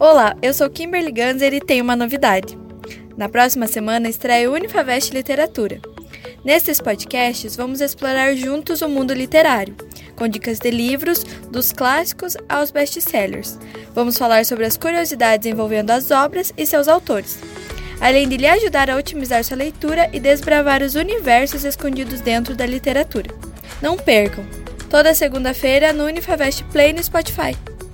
Olá, eu sou Kimberly Ganser e tenho uma novidade. Na próxima semana estreia o Unifavest Literatura. Nesses podcasts, vamos explorar juntos o mundo literário, com dicas de livros, dos clássicos aos best-sellers. Vamos falar sobre as curiosidades envolvendo as obras e seus autores, além de lhe ajudar a otimizar sua leitura e desbravar os universos escondidos dentro da literatura. Não percam! Toda segunda-feira no Unifavest Play no Spotify.